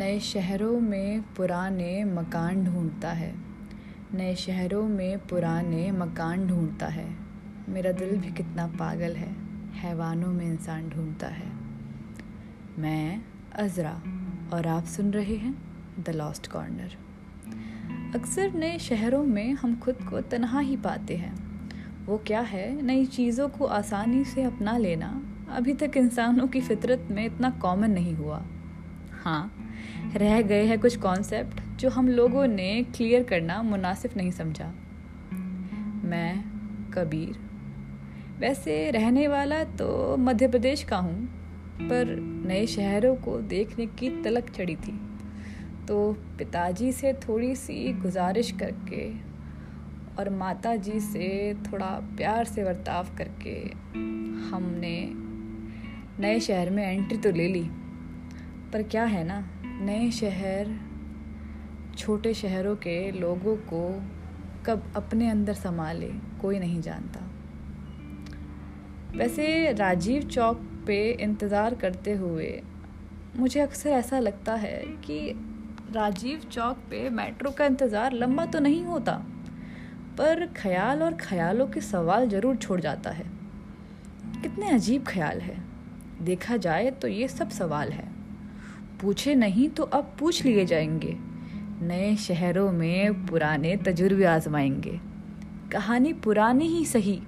नए शहरों में पुराने मकान ढूंढता है। नए शहरों में पुराने मकान ढूंढता है। मेरा दिल भी कितना पागल है। हैवानों में इंसान ढूंढता है। मैं अज़रा और आप सुन रहे हैं द लॉस्ट कॉर्नर अक्सर नए शहरों में हम खुद को तनहा ही पाते हैं। वो क्या है? नई चीज़ों को आसानी से अपना लेना। अभी तक इंसानों की फितरत में इतना कॉमन नहीं हुआ। हाँ रह गए हैं कुछ कॉन्सेप्ट जो हम लोगों ने क्लियर करना मुनासिब नहीं समझा। मैं, कबीर, वैसे रहने वाला तो मध्य प्रदेश का हूँ, पर नए शहरों को देखने की तलक चढ़ी थी। तो पिताजी से थोड़ी सी गुजारिश करके और माता जी से थोड़ा प्यार से बर्ताव करके हमने नए शहर में एंट्री तो ले ली। पर क्या है ना? नए शहर, छोटे शहरों के लोगों को कब अपने अंदर संभाले, कोई नहीं जानता। वैसे राजीव चौक पे इंतज़ार करते हुए मुझे अक्सर ऐसा लगता है कि राजीव चौक पे मेट्रो का इंतज़ार लंबा तो नहीं होता, पर ख्याल और ख्यालों के सवाल ज़रूर छोड़ जाता है। कितने अजीब ख्याल है। देखा जाए तो ये सब सवाल है। पूछे नहीं तो अब पूछ लिए जाएँगे। नए शहरों में पुराने तजुर्बे आजमाएँगे। कहानी पुरानी ही सही,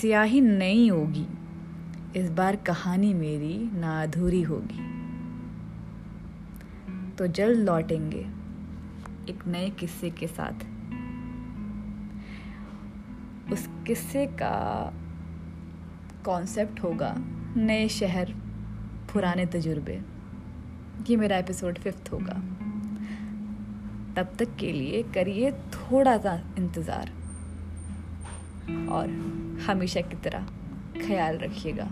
स्याही नई होगी। इस बार कहानी मेरी ना अधूरी होगी। तो जल्द लौटेंगे एक नए किस्से के साथ। उस किस्से का कॉन्सेप्ट होगा नए शहर, पुराने तजुर्बे। ये मेरा एपिसोड फिफ्थ होगा। तब तक के लिए करिए थोड़ा सा इंतज़ार। और हमेशा की तरह ख्याल रखिएगा।